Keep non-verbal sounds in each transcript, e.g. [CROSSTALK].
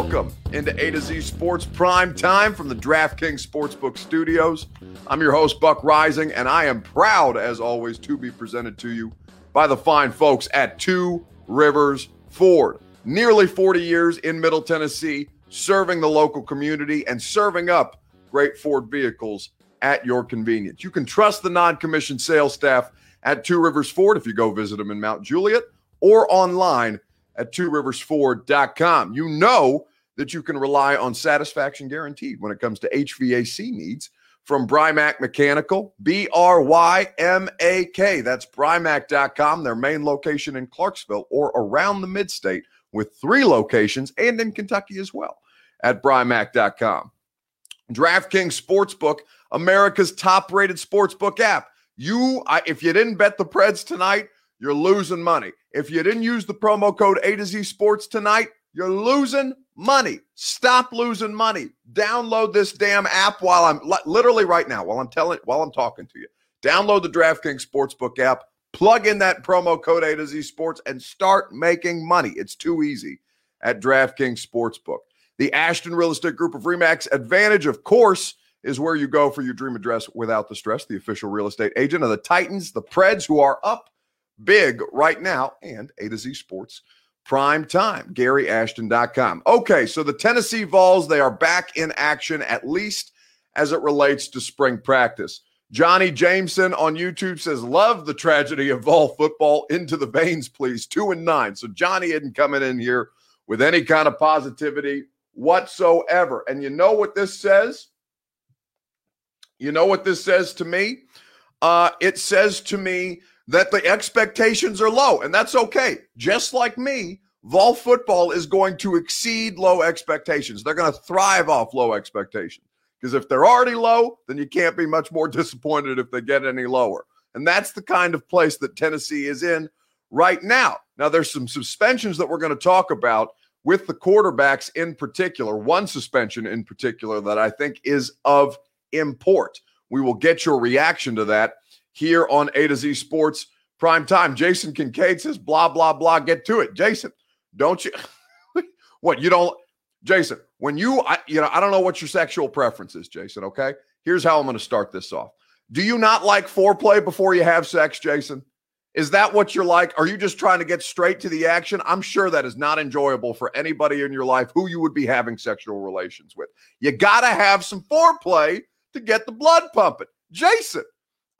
welcome into A to Z Sports Prime Time from the DraftKings Sportsbook Studios. I'm your host, Buck Rising, and I am proud, as always, to be presented to you by the fine folks at Two Rivers Ford. Nearly 40 years in Middle Tennessee, serving the local community and serving up great Ford vehicles at your convenience. You can trust the non commissioned sales staff at Two Rivers Ford if you go visit them in Mount Juliet or online at tworiversford.com. You know that you can rely on satisfaction guaranteed when it comes to HVAC needs from Brymak Mechanical, B R Y M A K. That's Brymak.com, their main location in Clarksville or around the midstate with three locations and in Kentucky as well at Brymak.com. DraftKings Sportsbook, America's top rated sportsbook app. You, I, if you didn't bet the Preds tonight, you're losing money. If you didn't use the promo code A to Z Sports tonight, you're losing money. Stop losing money. Download this damn app while I'm literally right now while I'm telling while I'm talking to you. Download the DraftKings Sportsbook app, plug in that promo code A to Z Sports, and start making money. It's too easy at DraftKings Sportsbook. The Ashton Real Estate Group of Remax Advantage, of course, is where you go for your dream address without the stress. The official real estate agent of the Titans, the Preds, who are up big right now, and A to Z Sports prime time. GaryAshton.com. Okay, so the Tennessee Vols, they are back in action, at least as it relates to spring practice. Johnny Jameson on YouTube says, Love the tragedy of Vol football. Into the veins, please. Two and nine. So Johnny isn't coming in here with any kind of positivity whatsoever. And you know what this says? You know what this says to me? Uh, it says to me that the expectations are low, and that's okay. Just like me, Vol football is going to exceed low expectations. They're going to thrive off low expectations because if they're already low, then you can't be much more [LAUGHS] disappointed if they get any lower. And that's the kind of place that Tennessee is in right now. Now, there's some suspensions that we're going to talk about with the quarterbacks in particular, one suspension in particular that I think is of import. We will get your reaction to that here on A to Z Sports Prime Time. Jason Kincaid says, blah, blah, blah. Get to it. Jason, don't you? [LAUGHS] what, you don't? Jason, when you, I, you know, I don't know what your sexual preference is, Jason, okay? Here's how I'm going to start this off. Do you not like foreplay before you have sex, Jason? Is that what you're like? Are you just trying to get straight to the action? I'm sure that is not enjoyable for anybody in your life who you would be having sexual relations with. You got to have some foreplay to get the blood pumping. Jason,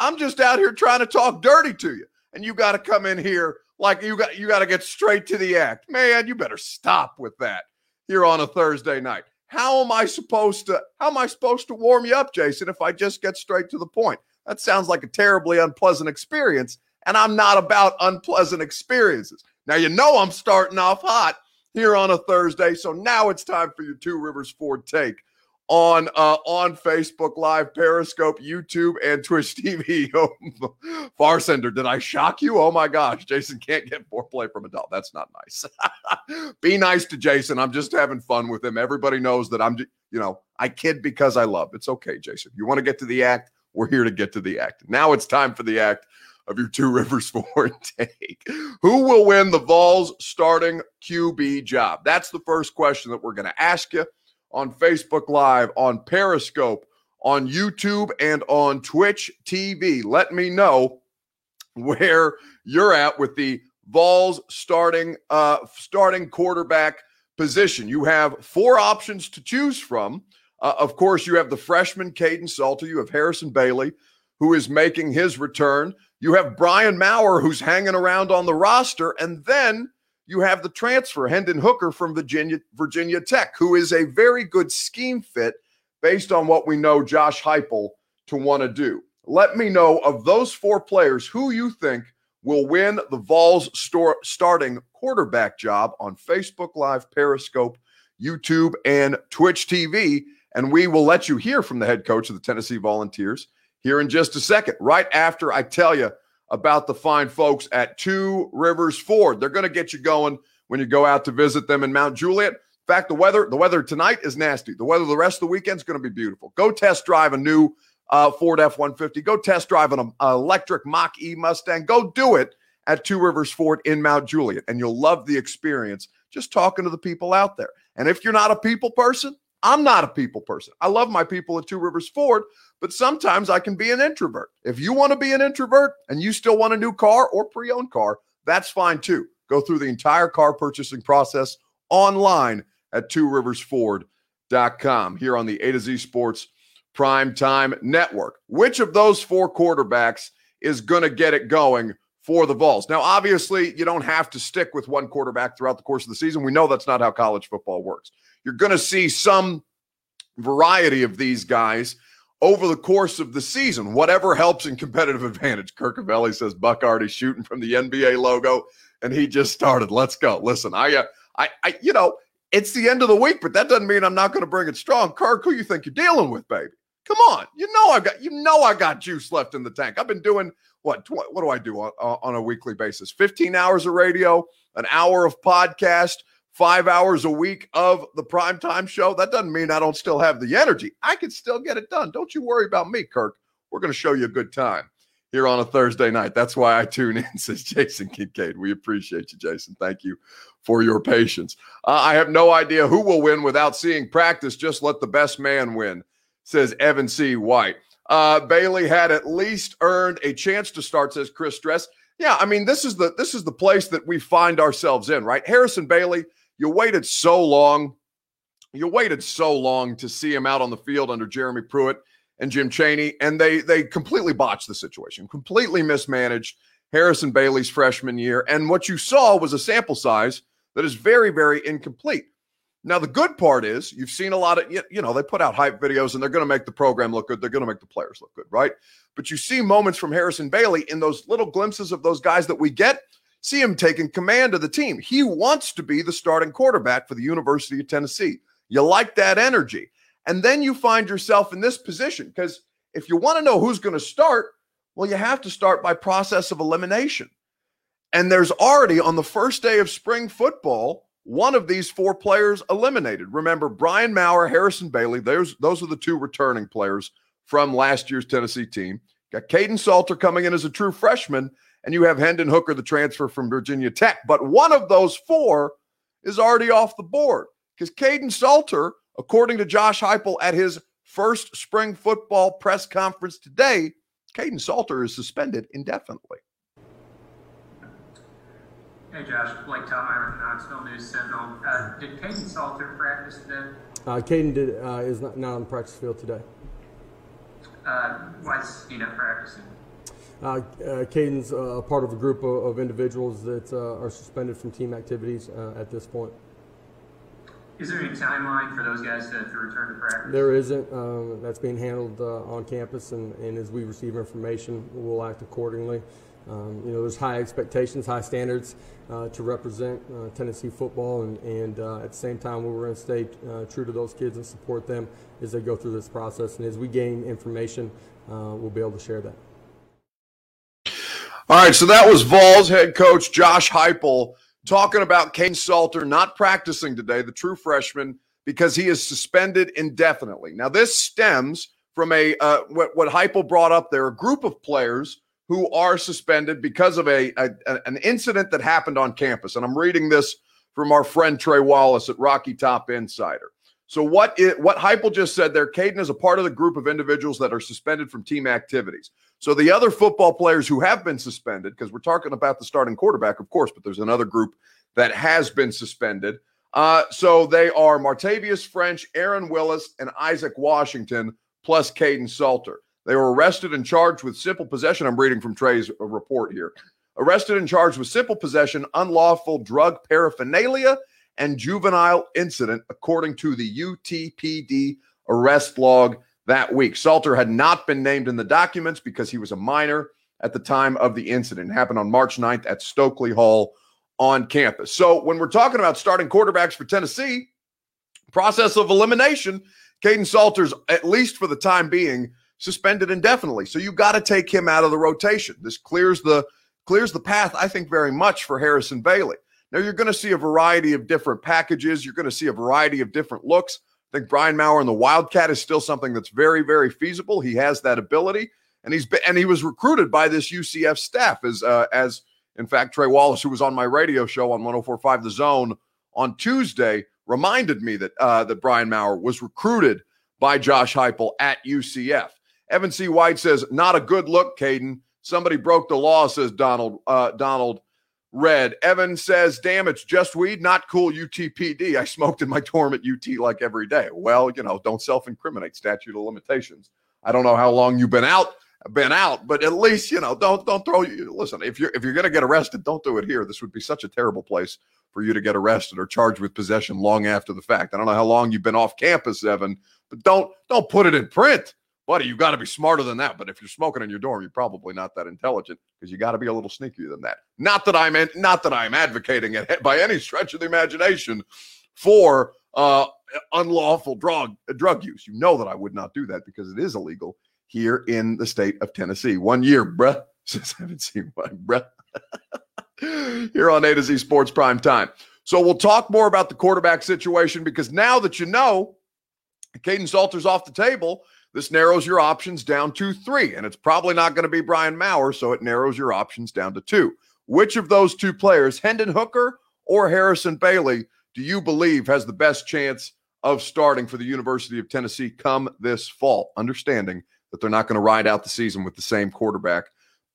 I'm just out here trying to talk dirty to you. And you got to come in here like you got you got to get straight to the act. Man, you better stop with that here on a Thursday night. How am I supposed to how am I supposed to warm you up, Jason, if I just get straight to the point? That sounds like a terribly unpleasant experience, and I'm not about unpleasant experiences. Now you know I'm starting off hot here on a Thursday, so now it's time for your Two Rivers Ford take on uh, on Facebook Live, Periscope, YouTube, and Twitch TV. [LAUGHS] Farsender, did I shock you? Oh my gosh, Jason can't get foreplay from a adult. That's not nice. [LAUGHS] Be nice to Jason. I'm just having fun with him. Everybody knows that I'm, you know, I kid because I love. It's okay, Jason. You want to get to the act? We're here to get to the act. Now it's time for the act of your two rivers Ford take. Who will win the Vols starting QB job? That's the first question that we're going to ask you on Facebook Live, on Periscope, on YouTube, and on Twitch TV. Let me know where you're at with the Vols starting uh, starting quarterback position. You have four options to choose from. Uh, of course, you have the freshman Kaidon Salter. You have Harrison Bailey, who is making his return. You have Brian Maurer, who's hanging around on the roster, and then you have the transfer, Hendon Hooker from Virginia, Virginia Tech, who is a very good scheme fit based on what we know Josh Heupel to want to do. Let me know of those four players who you think will win the Vols store, starting quarterback job on Facebook Live, Periscope, YouTube, and Twitch TV. And we will let you hear from the head coach of the Tennessee Volunteers here in just a second, right after I tell you about the fine folks at Two Rivers Ford. They're going to get you going when you go out to visit them in Mount Juliet. In fact, the weather the weather tonight is nasty. The weather the rest of the weekend is going to be beautiful. Go test drive a new uh, Ford F one fifty. Go test drive an uh, electric Mach E Mustang. Go do it at Two Rivers Ford in Mount Juliet, and you'll love the experience. Just talking to the people out there. And if you're not a people person, I'm not a people person. I love my people at Two Rivers Ford, but sometimes I can be an introvert. If you want to be an introvert and you still want a new car or pre owned car, that's fine too. Go through the entire car purchasing process online at tworiversford.com here on the A to Z Sports Prime Time Network. Which of those four quarterbacks is going to get it going for the Vols? Now, obviously, you don't have to stick with one quarterback throughout the course of the season. We know that's not how college football works. You're going to see some variety of these guys over the course of the season, whatever helps in competitive [LAUGHS] advantage. Kirk Avelli says Buck already shooting from the NBA logo, and he just started. Let's go. Listen, I, uh, I, I, you know, it's the end of the week, but that doesn't mean I'm not going to bring it strong. Kirk, who you think you're dealing with, baby? Come on, you know I got, you know I got juice left in the tank. I've been doing what? Tw- what do I do on, on a weekly basis? 15 hours of radio, an hour of podcast five hours a week of the primetime show, that doesn't mean I don't still have the energy. I can still get it done. Don't you worry about me, Kirk. We're going to show you a good time here on a Thursday night. That's why I tune in, [LAUGHS] says Jason Kincaid. We appreciate you, Jason. Thank you for your patience. Uh, I have no idea who will win without seeing practice. Just let the best man win, says Evan C. White. Uh, Bailey had at least earned a chance to start, says Chris Stress. Yeah, I mean, this is the this is the place that we find ourselves in, right? Harrison Bailey you waited so long. You waited so long to see him out on the field under Jeremy Pruitt and Jim Chaney, and they they completely botched the situation, completely mismanaged Harrison Bailey's freshman year. And what you saw was a sample size that is very, very incomplete. Now, the good part is you've seen a lot of, you know, they put out hype videos and they're going to make the program look good. They're going to make the players look good, right? But you see moments from Harrison Bailey in those little glimpses of those guys that we get see him taking command of the team. He wants to be the starting quarterback for the University of Tennessee. You like that energy. And then you find yourself in this position because if you want to know who's going to start, well, you have to start by process of elimination. And there's already on the first day of spring football, one of these four players eliminated. Remember, Brian Maurer, Harrison Bailey, those, those are the two returning players from last year's Tennessee team. Got Kaidon Salter coming in as a true freshman, and you have Hendon Hooker, the transfer from Virginia Tech. But one of those four is already off the board because Kaidon Salter, according to Josh Heupel at his first spring football press conference today, Kaidon Salter is suspended indefinitely. Hey Josh, Blake Toppmeyer from Knoxville News Sentinel. Uh, did Kaidon Salter practice today? Uh, Kaidon did, uh, is not, not on the practice field today. Uh, why is he not practicing? Uh, uh, Kaidon's uh, part of a group of, of individuals that uh, are suspended from team activities uh, at this point. Is there any timeline for those guys to, to return to practice? There isn't. Um, that's being handled uh, on campus, and, and, as we receive information, we'll act accordingly. Um, you know, there's high expectations, high standards uh, to represent uh, Tennessee football, and, and uh, at the same time, we're going to stay true to those kids and support them as they go through this process. And as we gain information, we'll be able to share that. All right, so that was Vols head coach Josh Heupel talking about Kane Salter not practicing today, the true freshman, because he is suspended indefinitely. Now, this stems from a uh, what, what Heupel brought up there, a group of players who are suspended because of a, a, an incident that happened on campus. And I'm reading this from our friend Trey Wallace at Rocky Top Insider. So what it, what Heupel just said there, Kaidon is a part of the group of individuals that are suspended from team activities. So the other football players who have been suspended, because we're talking about the starting quarterback, of course, but there's another group that has been suspended. Uh, so they are Martavius French, Aaron Willis, and Isaac Washington, plus Kaidon Salter. They were arrested and charged with simple possession. I'm reading from Trey's uh, report here. Arrested and charged with simple possession, unlawful drug paraphernalia, and juvenile incident, according to the UTPD arrest log that week. Salter had not been named in the documents because he was a minor at the time of the incident. It happened on March 9th at Stokely Hall on campus. So when we're talking about starting quarterbacks for Tennessee, process of elimination, Kaidon Salter's, at least for the time being, suspended indefinitely. So you got to take him out of the rotation. This clears the clears the path, I think, very much for Harrison Bailey. Now, you're going to see a variety of different packages. You're going to see a variety of different looks. I think Brian Maurer and the Wildcat is still something that's very, very feasible. He has that ability, and he's been, and he was recruited by this UCF staff as uh, as in fact Trey Wallace, who was on my radio show on 104.5 The Zone on Tuesday, reminded me that uh, that Brian Maurer was recruited by Josh Heupel at UCF. Evan C. White says, "Not a good look, Kaidon. Somebody broke the law," says Donald. Uh, Donald Red. Evan says, "Damn, it's just weed, not cool." UTPD. I smoked in my dorm at UT like every day. Well, you know, don't self-incriminate. Statute of limitations. I don't know how long you've been out been out, but at least you know don't don't throw you. Listen, if you're if you're going to get arrested, don't do it here. This would be such a terrible place for you to get arrested or charged with possession long after the fact. I don't know how long you've been off campus, Evan, but don't don't put it in print, buddy. You got to be smarter than that. But if you're smoking in your dorm, you're probably not that intelligent because you got to be a little sneakier than that. Not that I'm not that I'm advocating it [LAUGHS] by any stretch of the imagination for uh, unlawful drug drug use. You know that I would not do that because it is illegal here in the state of Tennessee. One year, bruh. [LAUGHS] Since I haven't seen one, bruh. [LAUGHS] here on A to Z Sports Prime Time. So we'll talk more about the quarterback situation because now that you know Kaidon Salter's off the table, this narrows your options down to three. And it's probably not going to be Brian Maurer, so it narrows your options down to two. Which of those two players, Hendon Hooker or Harrison Bailey, do you believe has the best chance of starting for the University of Tennessee come this fall? Understanding that they're not going to ride out the season with the same quarterback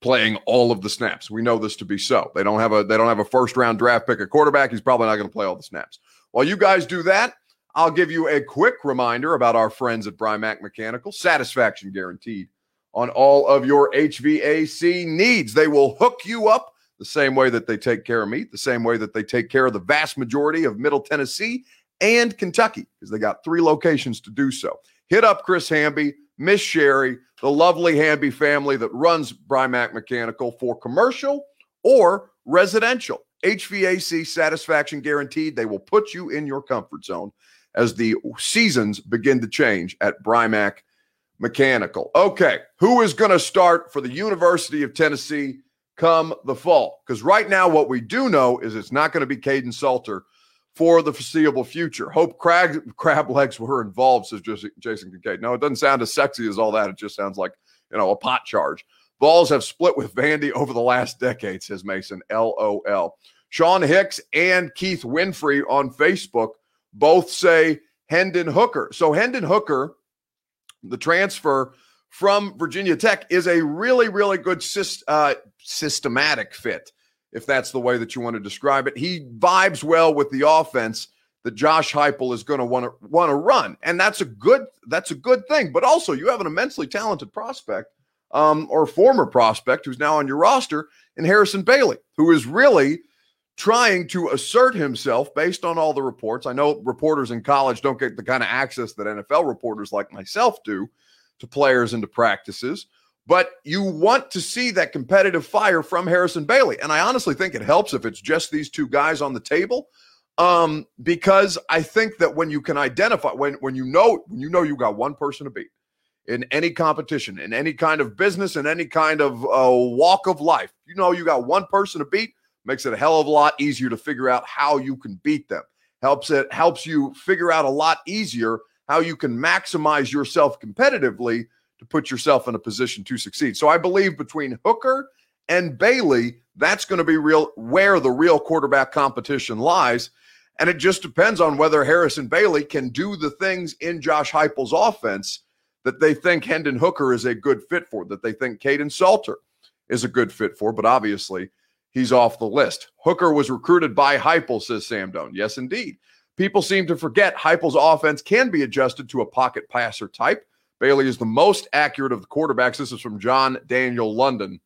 playing all of the snaps. We know this to be so. They don't have a they don't have a first round draft pick at quarterback. He's probably not going to play all the snaps. While you guys do that, I'll give you a quick reminder about our friends at Brymak Mechanical. Satisfaction guaranteed on all of your HVAC needs. They will hook you up the same way that they take care of me, the same way that they take care of the vast majority of Middle Tennessee and Kentucky, because they got three locations to do so. Hit up Chris Hamby Miss Sherry, the lovely Hamby family that runs Brymak Mechanical for commercial or residential. HVAC satisfaction guaranteed. They will put you in your comfort zone as the seasons begin to change at Brymak Mechanical. Okay, who is going to start for the University of Tennessee come the fall? Because right now, what we do know is it's not going to be Kaidon Salter for the foreseeable future. Hope crab, crab legs were involved, says Jason Kincaid. No, it doesn't sound as sexy as all that. It just sounds like, you know, a pot charge. Vols have split with Vandy over the last decade, says Mason. LOL. Sean Hicks and Keith Winfrey on Facebook both say Hendon Hooker. So Hendon Hooker, the transfer from Virginia Tech, is a really, really good uh, systematic fit if that's the way that you want to describe it. He vibes well with the offense that Josh Heupel is going to want to want to run, and that's a good that's a good thing. But also, you have an immensely talented prospect um, or former prospect who's now on your roster in Harrison Bailey, who is really trying to assert himself based on all the reports. I know reporters in college don't get the kind of access that NFL reporters like myself do to players and to practices but you want to see that competitive fire from Harrison Bailey. And I honestly think it helps if it's just these two guys on the table. Um, because I think that when you can identify when when you know when you know you got one person to beat in any competition, in any kind of business, in any kind of uh, walk of life, you know you got one person to beat, makes it a hell of a lot easier to figure out how you can beat them. Helps it helps you figure out a lot easier how you can maximize yourself competitively to put yourself in a position to succeed. So I believe between Hooker and Bailey, that's going to be real where the real quarterback competition lies. And it just depends on whether Harrison Bailey can do the things in Josh Heupel's offense that they think Hendon Hooker is a good fit for, that they think Kaidon Salter is a good fit for. But obviously, he's off the list. Hooker was recruited by Heupel, says Sam Doan. Yes, indeed. People seem to forget Heupel's offense can be adjusted to a pocket passer type. Bailey is the most accurate of the quarterbacks. This is from John Daniel London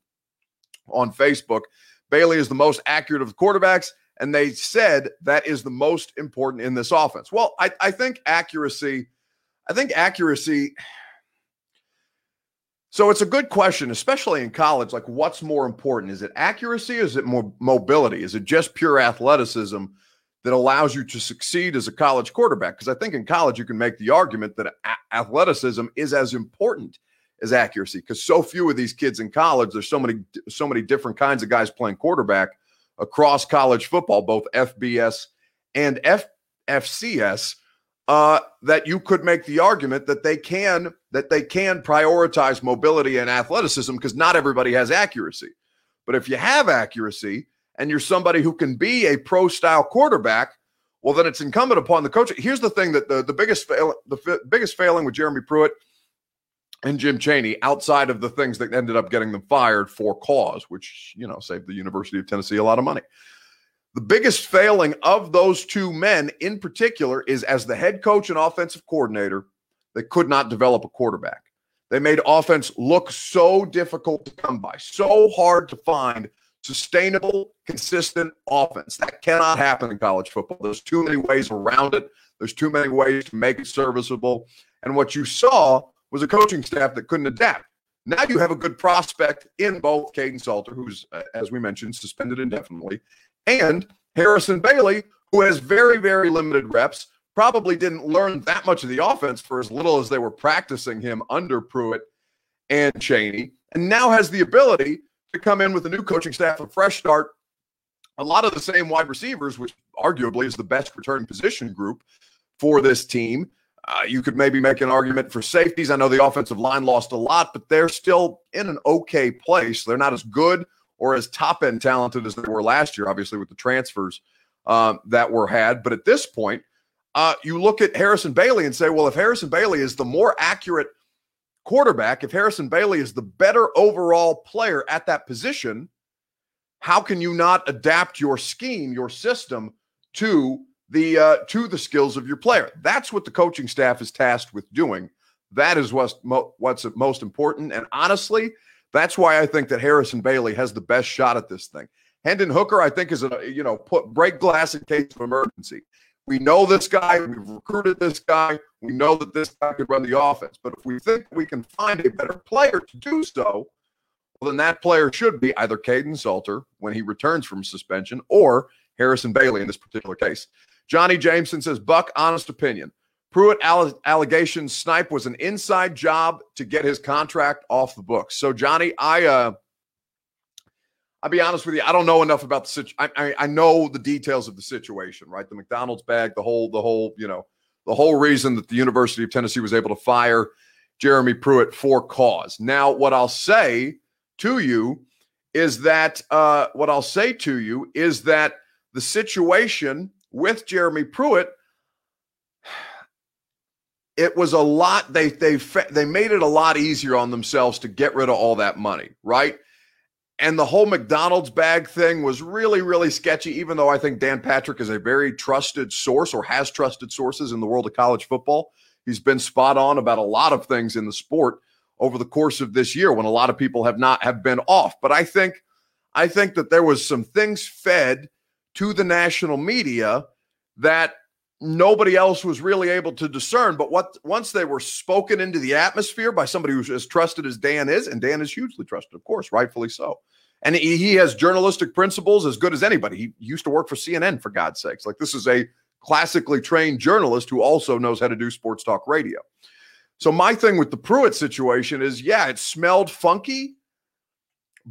on Facebook. Bailey is the most accurate of the quarterbacks, and they said that is the most important in this offense. Well, I, I think accuracy, I think accuracy. So it's a good question, especially in college. Like, what's more important? Is it accuracy? is it more mobility? Is it just pure athleticism? that allows you to succeed as a college quarterback. Because I think in college, you can make the argument that a- athleticism is as important as accuracy. Because so few of these kids in college, there's so many, so many different kinds of guys playing quarterback across college football, both FBS and F- FCS. Uh, that you could make the argument that they can that they can prioritize mobility and athleticism because not everybody has accuracy. But if you have accuracy, and you're somebody who can be a pro style quarterback, well, then it's incumbent upon the coach. Here's the thing that the, the biggest fail, the f- biggest failing with Jeremy Pruitt and Jim Chaney, outside of the things that ended up getting them fired for cause, which you know saved the University of Tennessee a lot of money. The biggest failing of those two men in particular is as the head coach and offensive coordinator, they could not develop a quarterback. They made offense look so difficult to come by, so hard to find sustainable, consistent offense. That cannot happen in college football. There's too many ways around it. There's too many ways to make it serviceable. And what you saw was a coaching staff that couldn't adapt. Now you have a good prospect in both Kaidon Salter, who's, uh, as we mentioned, suspended indefinitely, and Harrison Bailey, who has very, very limited reps, probably didn't learn that much of the offense for as little as they were practicing him under Pruitt and Chaney, and now has the ability to come in with a new coaching staff, a fresh start, a lot of the same wide receivers, which arguably is the best returning position group for this team. Uh, you could maybe make an argument for safeties. I know the offensive line lost a lot, but they're still in an okay place. They're not as good or as top end talented as they were last year, obviously, with the transfers um, that were had. But at this point, uh, you look at Harrison Bailey and say, well, if Harrison Bailey is the more accurate quarterback, if Harrison Bailey is the better overall player at that position, how can you not adapt your scheme, your system to the uh, to the skills of your player? That's what the coaching staff is tasked with doing. That is what's mo- what's most important. And honestly, that's why I think that Harrison Bailey has the best shot at this thing. Hendon Hooker, I think, is a you know put break glass in case of emergency. We know this guy. We've recruited this guy. We know that this guy could run the offense. But if we think we can find a better player to do so, well, then that player should be either Kaidon Salter when he returns from suspension or Harrison Bailey in this particular case. Johnny Jameson says, Buck, honest opinion. Pruitt alle- allegations snipe was an inside job to get his contract off the books. So, Johnny, I uh, I'll be honest with you. I don't know enough about the situation. I, I know the details of the situation, right? The McDonald's bag, the whole, the whole, you know, the whole reason that the University of Tennessee was able to fire Jeremy Pruitt for cause. Now, what I'll say to you is that uh, what I'll say to you is that the situation with Jeremy Pruitt, it was a lot. They they they made it a lot easier on themselves to get rid of all that money, right? And the whole McDonald's bag thing was really, really sketchy, even though I think Dan Patrick is a very trusted source or has trusted sources in the world of college football. He's been spot on about a lot of things in the sport over the course of this year when a lot of people have not have been off. But I think I think that there was some things fed to the national media that nobody else was really able to discern. But what once they were spoken into the atmosphere by somebody who's as trusted as Dan is, and Dan is hugely trusted, of course, rightfully so. And he, he has journalistic principles as good as anybody. He used to work for CNN, for God's sakes. Like this is a classically trained journalist who also knows how to do sports talk radio. So my thing with the Pruitt situation is, yeah, it smelled funky,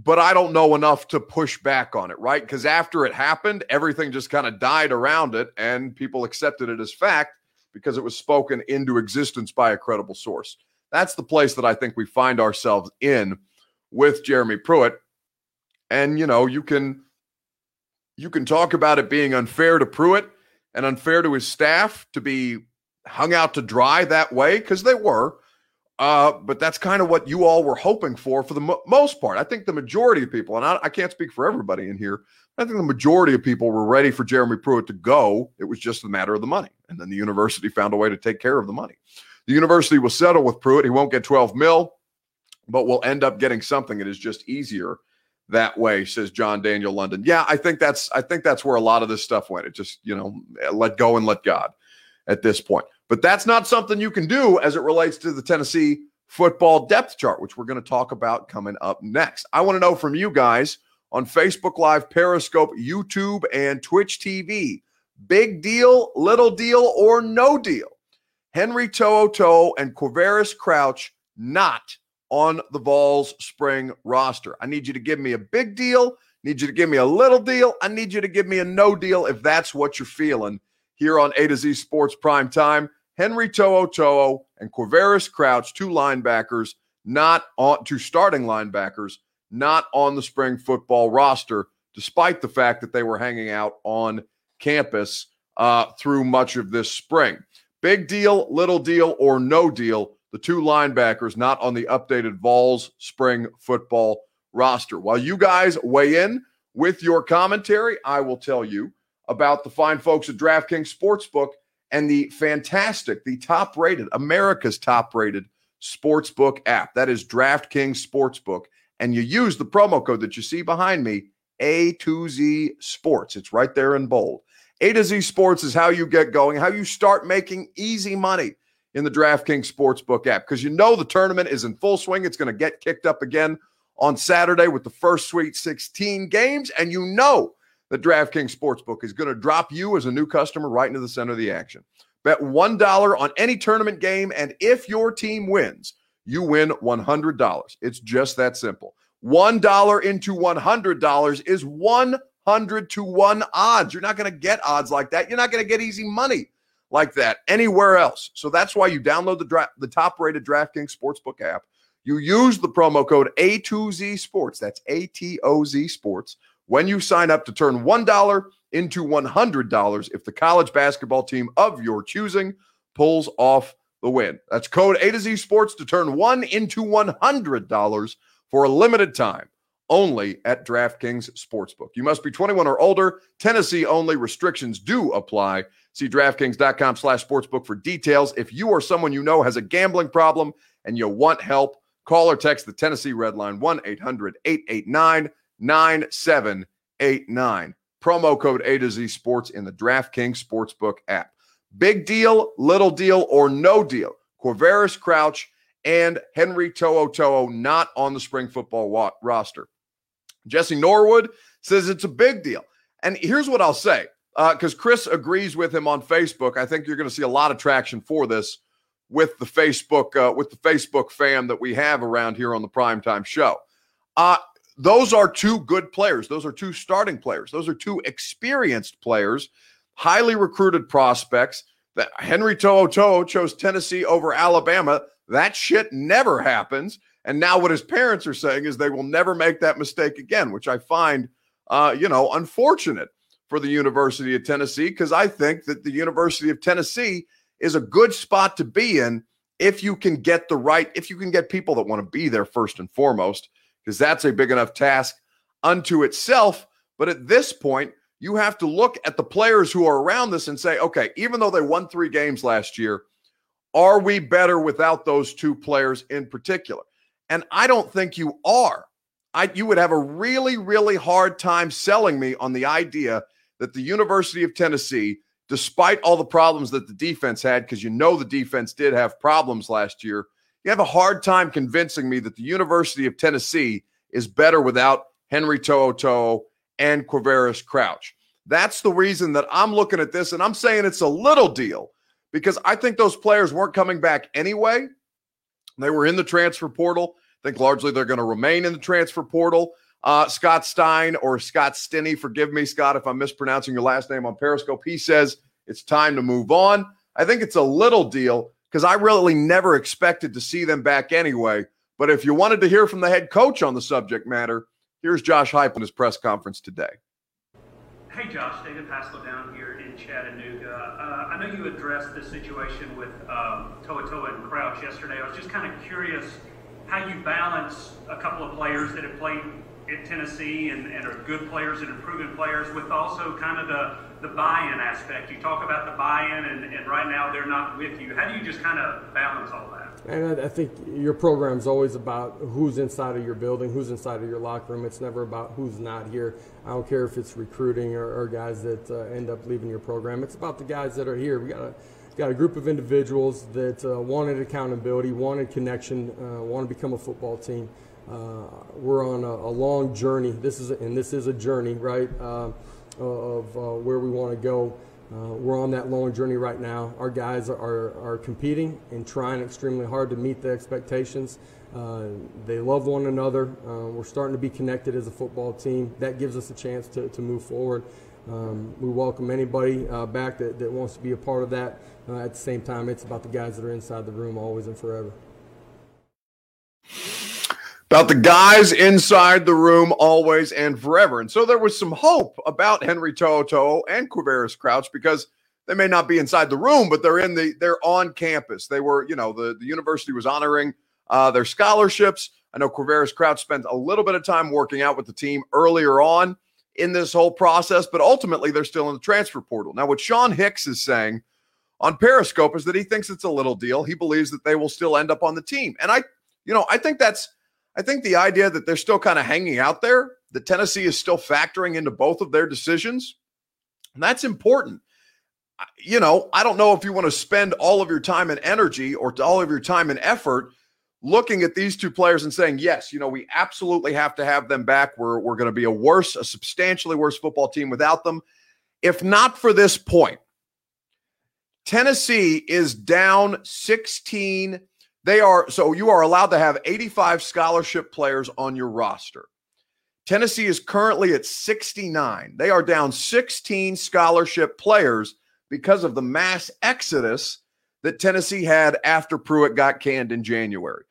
but I don't know enough to push back on it, right? Because after it happened, everything just kind of died around it, and people accepted it as fact because it was spoken into existence by a credible source. That's the place that I think we find ourselves in with Jeremy Pruitt. And you know, you can you can talk about it being unfair to Pruitt and unfair to his staff to be hung out to dry that way because they were. Uh, but that's kind of what you all were hoping for for the mo- most part. I think the majority of people, and I, I, can't speak for everybody in here, I think the majority of people were ready for Jeremy Pruitt to go. It was just a matter of the money. And then the university found a way to take care of the money. The university will settle with Pruitt. He won't get 12 mil, but will end up getting something. It is just easier that way, says John Daniel London. Yeah, I think that's I think that's where a lot of this stuff went. It just, you know, let go and let God at this point. But that's not something you can do as it relates to the Tennessee football depth chart, which we're going to talk about coming up next. I want to know from you guys on Facebook Live, Periscope, YouTube, and Twitch TV. Big deal, little deal, or no deal. Henry To'oTo'o and Quavaris Crouch not on the Vols spring roster. I need you to give me a big deal. Need you to give me a little deal. I need you to give me a no deal if that's what you're feeling here on A to Z Sports Prime Time. Henry To'oTo'o and Quavaris Crouch, two linebackers, not on two starting linebackers, not on the spring football roster, despite the fact that they were hanging out on campus uh, through much of this spring. Big deal, little deal, or no deal. The two linebackers not on the updated Vols spring football roster. While you guys weigh in with your commentary, I will tell you about the fine folks at DraftKings Sportsbook and the fantastic, the top rated, America's top rated sportsbook app. That is DraftKings Sportsbook. And you use the promo code that you see behind me, A2Z Sports. It's right there in bold. A to Z Sports is how you get going, how you start making easy money in the DraftKings Sportsbook app because you know the tournament is in full swing. It's going to get kicked up again on Saturday with the first Sweet 16 games. And you know the DraftKings Sportsbook is going to drop you as a new customer right into the center of the action. Bet $1 on any tournament game, and if your team wins, you win $100. It's just that simple. $1 into $100 is 100 to 1 odds. You're not going to get odds like that. You're not going to get easy money like that anywhere else. So that's why you download the dra- the top-rated DraftKings Sportsbook app. You use the promo code A2Z Sports. That's A T O Z Sports when you sign up to turn $1 into $100 if the college basketball team of your choosing pulls off the win. That's code A to Z Sports to turn one into $100 for a limited time only at DraftKings Sportsbook. You must be 21 or older. Tennessee only. Restrictions do apply. See DraftKings.com slash sportsbook for details. If you or someone you know has a gambling problem and you want help, call or text the Tennessee Red Line 1 800 889 9789. Promo code A to Z Sports in the DraftKings Sportsbook app. Big deal, little deal, or no deal. Quavaris Crouch and Henry To'oTo'o not on the spring football wa- roster. Jesse Norwood says it's a big deal. And here's what I'll say because uh, Chris agrees with him on Facebook. I think you're going to see a lot of traction for this with the Facebook uh, with the Facebook fam that we have around here on the primetime show. Uh, those are two good players. Those are two starting players. Those are two experienced players, highly recruited prospects. That Henry To'oTo'o chose Tennessee over Alabama. That shit never happens. And now what his parents are saying is they will never make that mistake again, which I find, uh, you know, unfortunate for the University of Tennessee because I think that the University of Tennessee is a good spot to be in if you can get the right, if you can get people that want to be there first and foremost because that's a big enough task unto itself. But at this point, you have to look at the players who are around this and say, okay, even though they won three games last year, are we better without those two players in particular? And I don't think you are. I, you would have a really, really hard time selling me on the idea that the University of Tennessee, despite all the problems that the defense had, because you know the defense did have problems last year, you have a hard time convincing me that the University of Tennessee is better without Henry To'oTo'o and Quavaris Crouch. That's the reason that I'm looking at this and I'm saying it's a little deal because I think those players weren't coming back anyway. They were in the transfer portal. I think largely they're going to remain in the transfer portal. Uh, Scott Stein or Scott Stinney, forgive me, Scott, if I'm mispronouncing your last name on Periscope. He says it's time to move on. I think it's a little deal because I really never expected to see them back anyway. But if you wanted to hear from the head coach on the subject matter, here's Josh Heupel in his press conference today. Hey, Josh, David Pascal down here in Chattanooga. Uh, I know you addressed the situation with um, Toa and Crouch yesterday. I was just kind of curious how you balance a couple of players that have played at Tennessee and, and are good players and improving players with also kind of the the buy-in aspect. You talk about the buy-in, and, and right now they're not with you. How do you just kind of balance all that? And I think your program is always about who's inside of your building, who's inside of your locker room. It's never about who's not here. I don't care if it's recruiting or, or guys that uh, end up leaving your program. It's about the guys that are here. We got a got a group of individuals that uh, wanted accountability, wanted connection, uh, want to become a football team. Uh, we're on a, a, long journey. This is a, and this is a journey, right? Uh, of uh, where we want to go. Uh, we're on that long journey right now. Our guys are, are competing and trying extremely hard to meet the expectations. Uh, they love one another. Uh, we're starting to be connected as a football team. That gives us a chance to, to move forward. Um, we welcome anybody uh, back that, that wants to be a part of that. Uh, at the same time, it's about the guys that are inside the room always and forever about the guys inside the room always and forever. And so there was some hope about Henry To'oTo'o and Quavaris Crouch because they may not be inside the room, but they're in the they're on campus. They were, you know, the, the university was honoring uh, their scholarships. I know Quavaris Crouch spent a little bit of time working out with the team earlier on in this whole process, but ultimately they're still in the transfer portal. Now, what Sean Hicks is saying on Periscope is that he thinks it's a little deal. He believes that they will still end up on the team. And I, you know, I think that's I think the idea that they're still kind of hanging out there, that Tennessee is still factoring into both of their decisions, that's important. You know, I don't know if you want to spend all of your time and energy or all of your time and effort looking at these two players and saying, yes, you know, we absolutely have to have them back. We're, we're going to be a worse, a substantially worse football team without them. If not for this point, Tennessee is down 16 they are so you are allowed to have 85 scholarship players on your roster. Tennessee is currently at 69. They are down 16 scholarship players because of the mass exodus that Tennessee had after Pruitt got canned in January.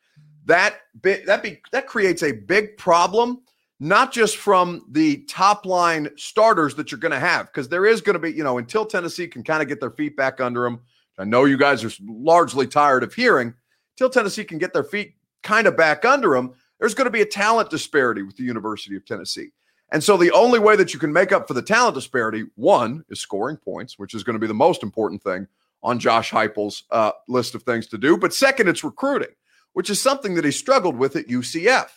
That that be, that creates a big problem not just from the top line starters that you're going to have because there is going to be, you know, until Tennessee can kind of get their feet back under them. I know you guys are largely tired of hearing till Tennessee can get their feet kind of back under them, there's going to be a talent disparity with the University of Tennessee. And so the only way that you can make up for the talent disparity, one, is scoring points, which is going to be the most important thing on Josh Heupel's uh, list of things to do. But second, it's recruiting, which is something that he struggled with at UCF.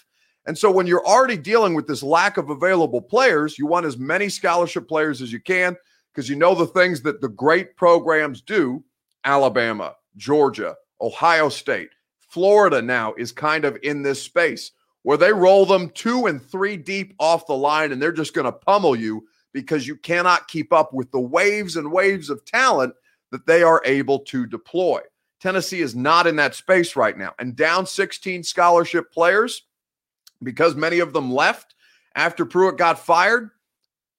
And so when you're already dealing with this lack of available players, you want as many scholarship players as you can because you know the things that the great programs do Alabama, Georgia, Ohio State, Florida now is kind of in this space where they roll them two and three deep off the line and they're just going to pummel you because you cannot keep up with the waves and waves of talent that they are able to deploy. Tennessee is not in that space right now. And down 16 scholarship players because many of them left after Pruitt got fired.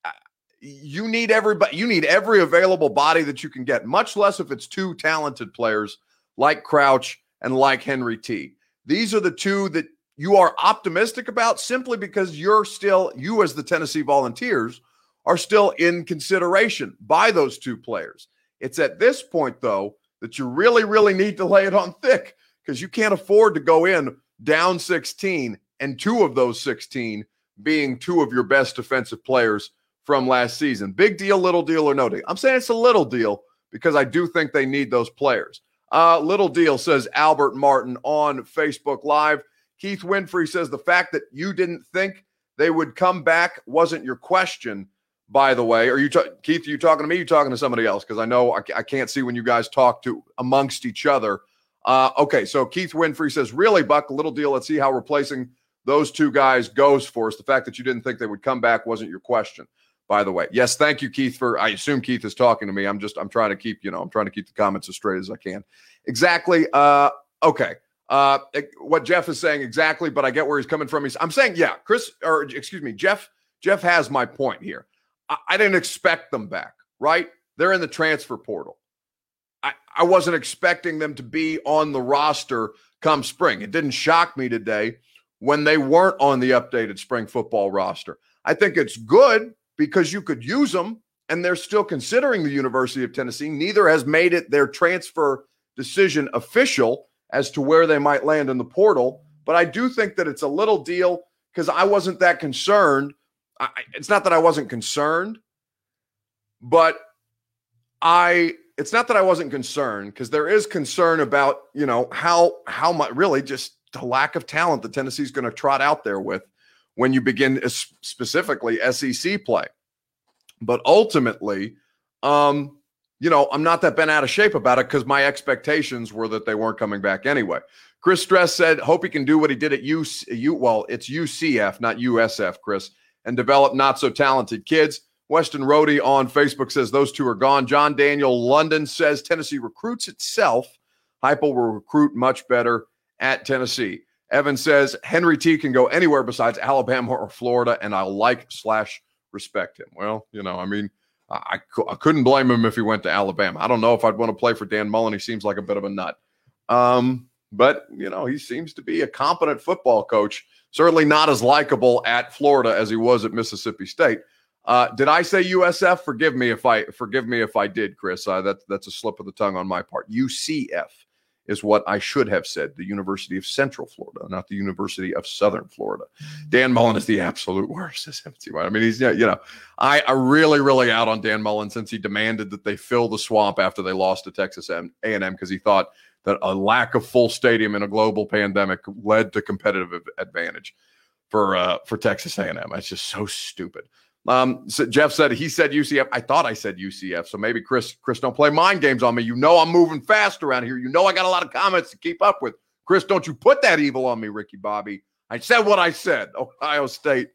Uh, you need everybody, you need every available body that you can get, much less if it's two talented players like Crouch and like Henry T. These are the two that you are optimistic about simply because you're still, you as the Tennessee Volunteers, are still in consideration by those two players. It's at this point, though, that you really, really need to lay it on thick because you can't afford to go in down 16 and two of those 16 being two of your best defensive players from last season. Big deal, little deal, or no deal? I'm saying it's a little deal because I do think they need those players. Uh, little deal, says Albert Martin on Facebook Live. Keith Winfrey says the fact that you didn't think they would come back wasn't your question, by the way. Are you, ta- Keith, are you talking to me? Are you talking to somebody else? Because I know I, I, can't see when you guys talk to amongst each other. Uh, okay, so Keith Winfrey says, really, Buck, little deal. Let's see how replacing those two guys goes for us. The fact that you didn't think they would come back wasn't your question by the way. Yes, thank you, Keith, for I assume Keith is talking to me. I'm just I'm trying to keep, you know, I'm trying to keep the comments as straight as I can. Exactly. Uh okay. Uh what Jeff is saying exactly, but I get where he's coming from. He's I'm saying, yeah, Chris, or excuse me, Jeff, Jeff has my point here. I, I didn't expect them back, right? They're in the transfer portal. I, I wasn't expecting them to be on the roster come spring. It didn't shock me today when they weren't on the updated spring football roster. I think it's good because you could use them and they're still considering the University of Tennessee. Neither has made it their transfer decision official as to where they might land in the portal. But I do think that it's a little deal because I wasn't that concerned. I, it's not that I wasn't concerned, but I it's not that I wasn't concerned because there is concern about you know how how much really just the lack of talent that Tennessee's going to trot out there with when you begin specifically SEC play. But ultimately, um, you know, I'm not that bent out of shape about it because my expectations were that they weren't coming back anyway. Chris Stress said, hope he can do what he did at U, well, it's UCF, not USF, Chris, and develop not so talented kids. Weston Rohde on Facebook says those two are gone. John Daniel London says Tennessee recruits itself. Heupel will recruit much better at Tennessee. Evan says Henry T can go anywhere besides Alabama or Florida, and I like slash respect him. Well, you know, I mean, I, I couldn't blame him if he went to Alabama. I don't know if I'd want to play for Dan Mullen. He seems like a bit of a nut. Um, but, you know, he seems to be a competent football coach. Certainly not as likable at Florida as he was at Mississippi State. Uh, did I say USF? Forgive me if I forgive me if I did, Chris. Uh, that, that's a slip of the tongue on my part. UCF is what I should have said. The University of Central Florida, not the University of Southern Florida. Dan Mullen is the absolute worst. I mean, he's you know, I I really really out on Dan Mullen since he demanded that they fill the swamp after they lost to Texas A&M because he thought that a lack of full stadium in a global pandemic led to competitive advantage for uh, for Texas A&M. That's just so stupid. Um, so Jeff said he said UCF. I thought I said UCF. So maybe Chris, Chris, don't play mind games on me. You know I'm moving fast around here. You know I got a lot of comments to keep up with. Chris, don't you put that evil on me, Ricky Bobby. I said what I said. Ohio State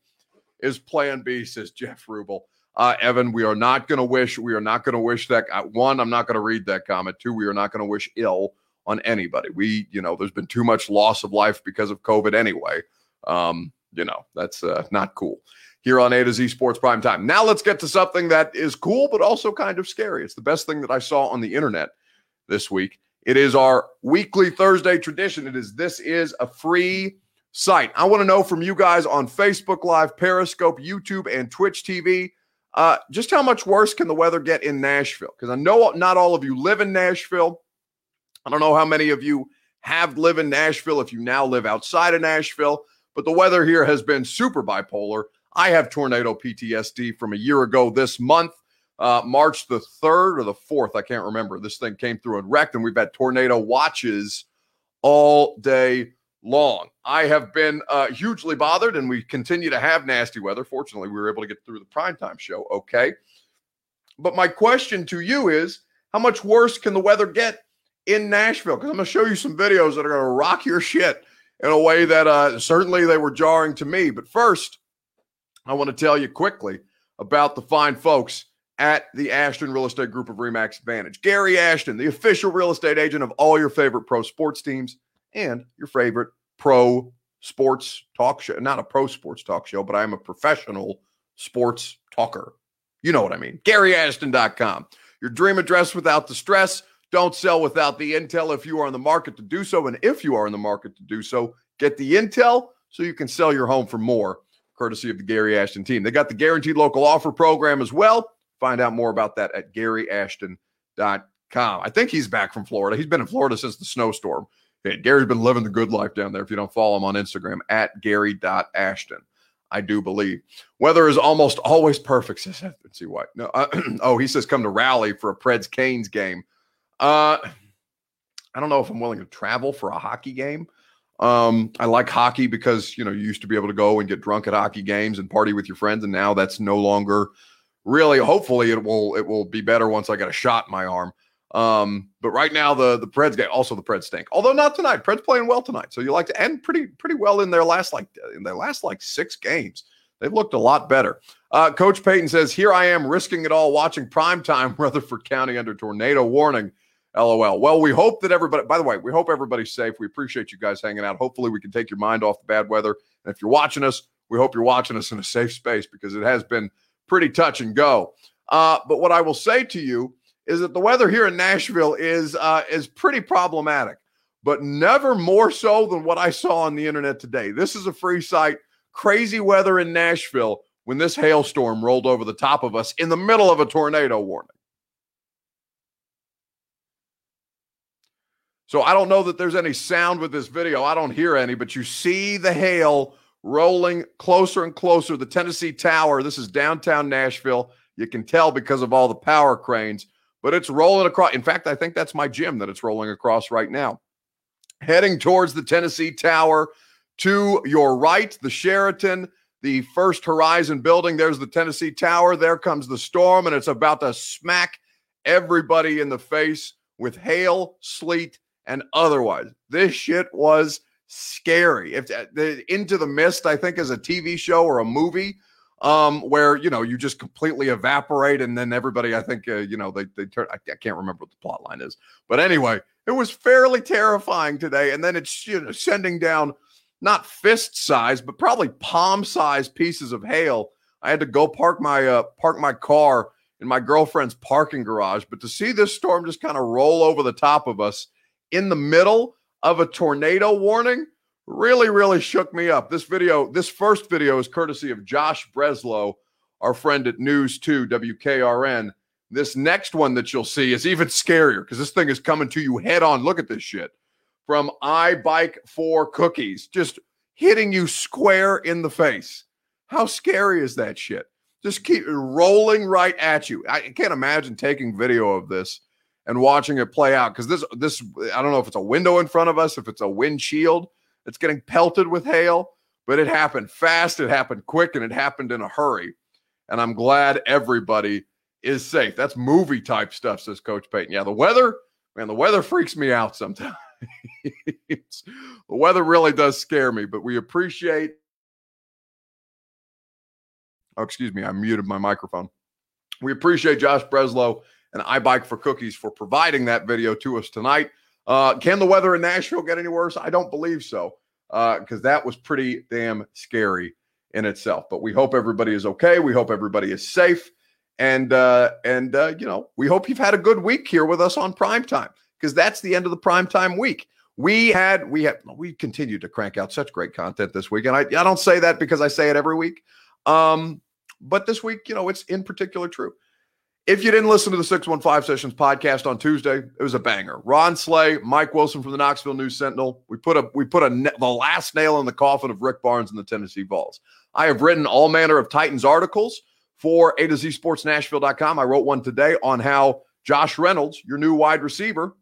is Plan B, says Jeff Rubel. Uh, Evan, we are not going to wish. We are not going to wish that. Uh, one, I'm not going to read that comment. Two, we are not going to wish ill on anybody. We, you know, there's been too much loss of life because of COVID anyway. Um, you know, that's uh, not cool here on A to Z Sports Prime Time. Now let's get to something that is cool, but also kind of scary. It's the best thing that I saw on the internet this week. It is our weekly Thursday tradition. It is this is a free site. I want to know from you guys on Facebook Live, Periscope, YouTube, and Twitch TV. Uh, just how much worse can the weather get in Nashville? Because I know not all of you live in Nashville. I don't know how many of you have lived in Nashville if you now live outside of Nashville, but the weather here has been super bipolar. I have tornado PTSD from a year ago this month, uh, March the 3rd or the 4th. I can't remember. This thing came through and wrecked, and we've had tornado watches all day long. I have been uh, hugely bothered, and we continue to have nasty weather. Fortunately, we were able to get through the primetime show okay. But my question to you is how much worse can the weather get in Nashville? Because I'm going to show you some videos that are going to rock your shit in a way that uh, certainly they were jarring to me. But first, I want to tell you quickly about the fine folks at the Ashton Real Estate Group of Remax Advantage. Gary Ashton, the official real estate agent of all your favorite pro sports teams and your favorite pro sports talk show. Not a pro sports talk show, but I am a professional sports talker. You know what I mean. GaryAshton.com. Your dream address without the stress. Don't sell without the intel if you are in the market to do so. And if you are in the market to do so, get the intel so you can sell your home for more courtesy of the Gary Ashton team. They got the guaranteed local offer program as well. Find out more about that at GaryAshton.com. I think he's back from Florida. He's been in Florida since the snowstorm. Okay, Gary's been living the good life down there. If you don't follow him on Instagram, at Gary.Ashton. I do believe. Weather is almost always perfect, says Let's see why. No, uh, [CLEARS THROAT] oh, he says come to rally for a Preds Canes game. Uh, I don't know if I'm willing to travel for a hockey game. Um, I like hockey because you know you used to be able to go and get drunk at hockey games and party with your friends, and now that's no longer really. Hopefully, it will it will be better once I get a shot in my arm. Um, but right now the the Preds game also the Preds stink. Although not tonight. Preds playing well tonight, so you like to end pretty pretty well in their last like in their last like six games. They've looked a lot better. Uh, Coach Payton says, "Here I am risking it all, watching primetime Rutherford County under tornado warning." LOL. Well, we hope that everybody, by the way, we hope everybody's safe. We appreciate you guys hanging out. Hopefully, we can take your mind off the bad weather. And if you're watching us, we hope you're watching us in a safe space because it has been pretty touch and go. Uh, but what I will say to you is that the weather here in Nashville is uh, is pretty problematic, but never more so than what I saw on the internet today. This is a free site. Crazy weather in Nashville when this hailstorm rolled over the top of us in the middle of a tornado warning. So I don't know that there's any sound with this video. I don't hear any, but you see the hail rolling closer and closer. The Tennessee Tower, this is downtown Nashville. You can tell because of all the power cranes, but it's rolling across. In fact, I think that's my gym that it's rolling across right now. Heading towards the Tennessee Tower to your right, the Sheraton, the First Horizon building. There's the Tennessee Tower. There comes the storm, and it's about to smack everybody in the face with hail, sleet, and otherwise. This shit was scary. If uh, the Into the Mist, I think, is a TV show or a movie um, where you know you just completely evaporate, and then everybody, I think, uh, you know, they they turn. I, I can't remember what the plot line is, but anyway, it was fairly terrifying today. And then it's you know sending down not fist size, but probably palm size pieces of hail. I had to go park my uh, park my car in my girlfriend's parking garage. But to see this storm just kind of roll over the top of us in the middle of a tornado warning really, really shook me up. This video, this first video is courtesy of Josh Breslow our friend at News 2 WKRN. This next one that you'll see is even scarier because this thing is coming to you head on. Look at this shit from iBike for Cookies, just hitting you square in the face. How scary is that shit? Just keep rolling right at you. I can't imagine taking video of this and watching it play out because this this I don't know if it's a window in front of us, if it's a windshield, it's getting pelted with hail, but it happened fast, it happened quick, and it happened in a hurry. And I'm glad everybody is safe. That's movie type stuff, says Coach Payton. Yeah, the weather, man, the weather freaks me out sometimes. [LAUGHS] the weather really does scare me, but we appreciate. Oh, excuse me, I muted my microphone. We appreciate Josh Breslow and iBike for Cookies for providing that video to us tonight. Uh, can the weather in Nashville get any worse? I don't believe so, because uh, that was pretty damn scary in itself. But we hope everybody is okay. We hope everybody is safe, and uh, and uh, you know we hope you've had a good week here with us on Prime Time because that's the end of the Prime Time week. We had we had we continued to crank out such great content this week, and I I don't say that because I say it every week, um, but this week you know it's in particular true. If you didn't listen to the 615 Sessions podcast on Tuesday, it was a banger. Ron Slay, Mike Wilson from the Knoxville News Sentinel. We put a we put a the last nail in the coffin of Rick Barnes and the Tennessee Vols. I have written all manner of Titans articles for A to Z Sports Nashville.com. I wrote one today on how Josh Reynolds, your new wide receiver,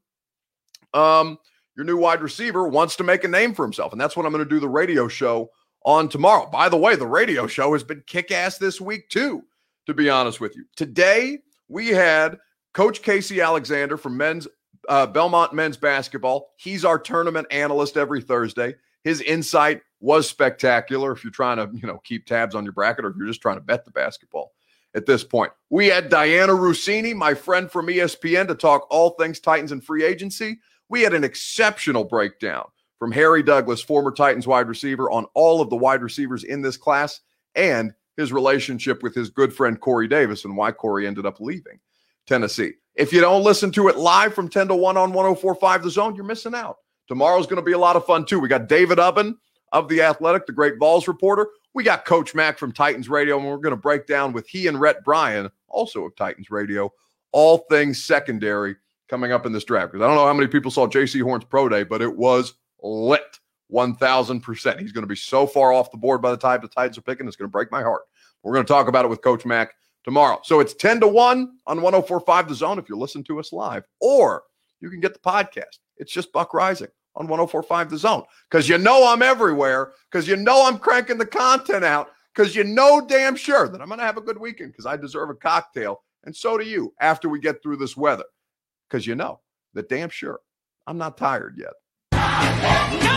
um, your new wide receiver wants to make a name for himself. And that's what I'm going to do the radio show on tomorrow. By the way, the radio show has been kick ass this week, too, to be honest with you. Today, we had Coach Casey Alexander from men's uh, Belmont men's basketball. He's our tournament analyst every Thursday. His insight was spectacular. If you're trying to, you know, keep tabs on your bracket, or if you're just trying to bet the basketball at this point, we had Dianna Russini, my friend from ESPN, to talk all things Titans and free agency. We had an exceptional breakdown from Harry Douglas, former Titans wide receiver, on all of the wide receivers in this class and his relationship with his good friend Corey Davis and why Corey ended up leaving Tennessee. If you don't listen to it live from 10 to 1 on 1045 The Zone, you're missing out. Tomorrow's going to be a lot of fun too. We got David Ubben of The Athletic, the great Vols reporter. We got Coach Mack from Titans Radio, and we're going to break down with he and Rhett Bryan, also of Titans Radio, all things secondary coming up in this draft. Because I don't know how many people saw Jaycee Horn's pro day, but it was lit. 1000%. He's going to be so far off the board by the time the Titans are picking, it's going to break my heart. We're going to talk about it with Coach Mack tomorrow. So it's 10 to 1 on 1045 The Zone if you listen to us live, or you can get the podcast. It's just Buck Reising on 1045 The Zone because you know I'm everywhere, because you know I'm cranking the content out, because you know damn sure that I'm going to have a good weekend because I deserve a cocktail. And so do you after we get through this weather, because you know that damn sure I'm not tired yet. No!